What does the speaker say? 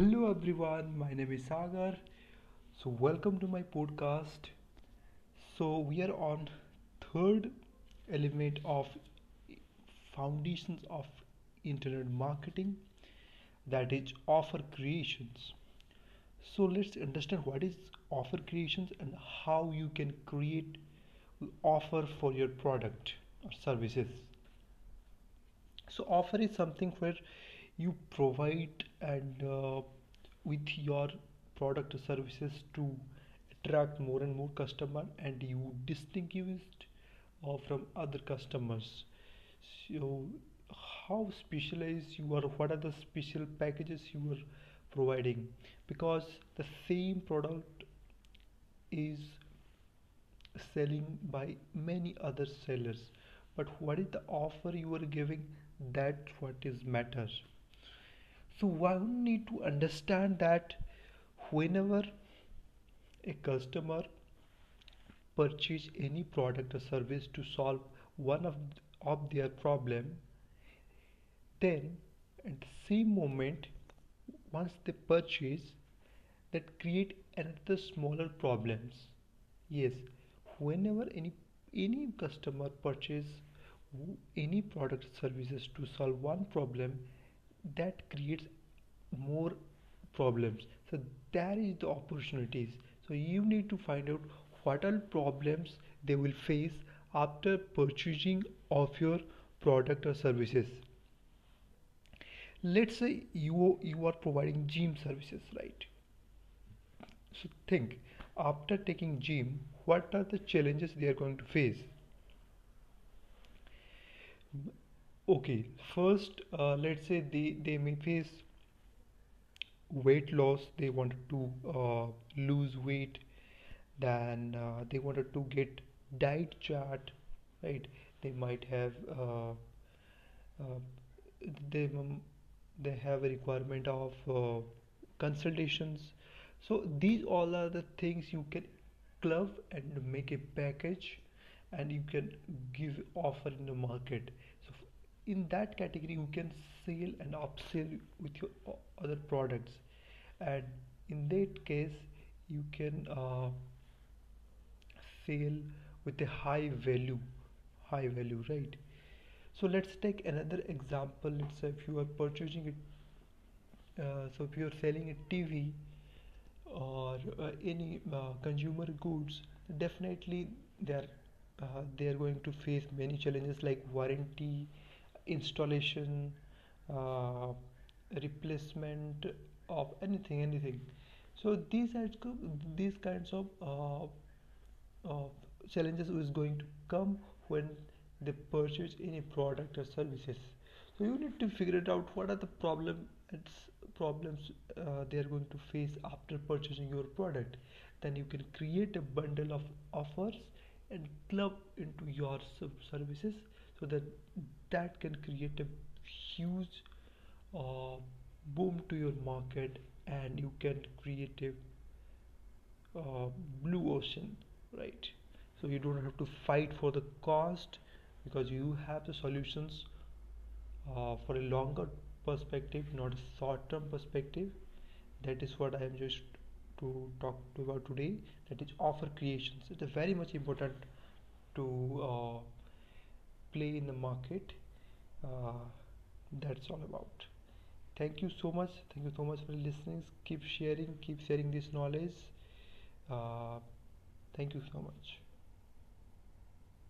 Hello everyone, my name is Sagar. So welcome to my podcast. So we are on third element of foundations of internet marketing that is offer creations. So let's understand what is offer creations and how you can create offer for your product or services. So offer is something where you provide and uh, with your product or services to attract more and more customer and you distinguish uh, from other customers. So how specialized you are what are the special packages you are providing? Because the same product is selling by many other sellers but what is the offer you are giving that what is matters so one need to understand that whenever a customer purchase any product or service to solve one of, of their problem then at the same moment once they purchase that create another smaller problems. Yes whenever any any customer purchase any product services to solve one problem that creates more problems. So that is the opportunities. So you need to find out what are problems they will face after purchasing of your product or services. Let's say you you are providing gym services right? So think after taking gym what are the challenges they are going to face? Okay first uh, let's say they they may face weight loss they wanted to uh, lose weight then uh, they wanted to get diet chart right? They might have uh, uh, they they have a requirement of uh, consultations. So these all are the things you can club and make a package and you can give offer in the market in that category you can sell and upsell with your other products. And in that case you can uh, sell with a high value high value right? So let's take another example. Let's say if you are purchasing it uh, so if you are selling a tv or uh, any uh, consumer goods definitely they are uh, they are going to face many challenges like warranty installation uh, replacement of anything anything. So these are these kinds of uh, uh, challenges is going to come when they purchase any product or services. So you need to figure it out what are the problem problems uh, they are going to face after purchasing your product. Then you can create a bundle of offers and club into your services so that that can create a huge uh, boom to your market and you can create a uh, blue ocean right? So you don't have to fight for the cost because you have the solutions uh, for a longer perspective not a short-term perspective. That is what I am just to talk to about today. That is offer creations. It is very much important to uh, play in the market. Uh, that's all about. Thank you so much. Thank you so much for listening. Keep sharing keep sharing this knowledge. Uh, thank you so much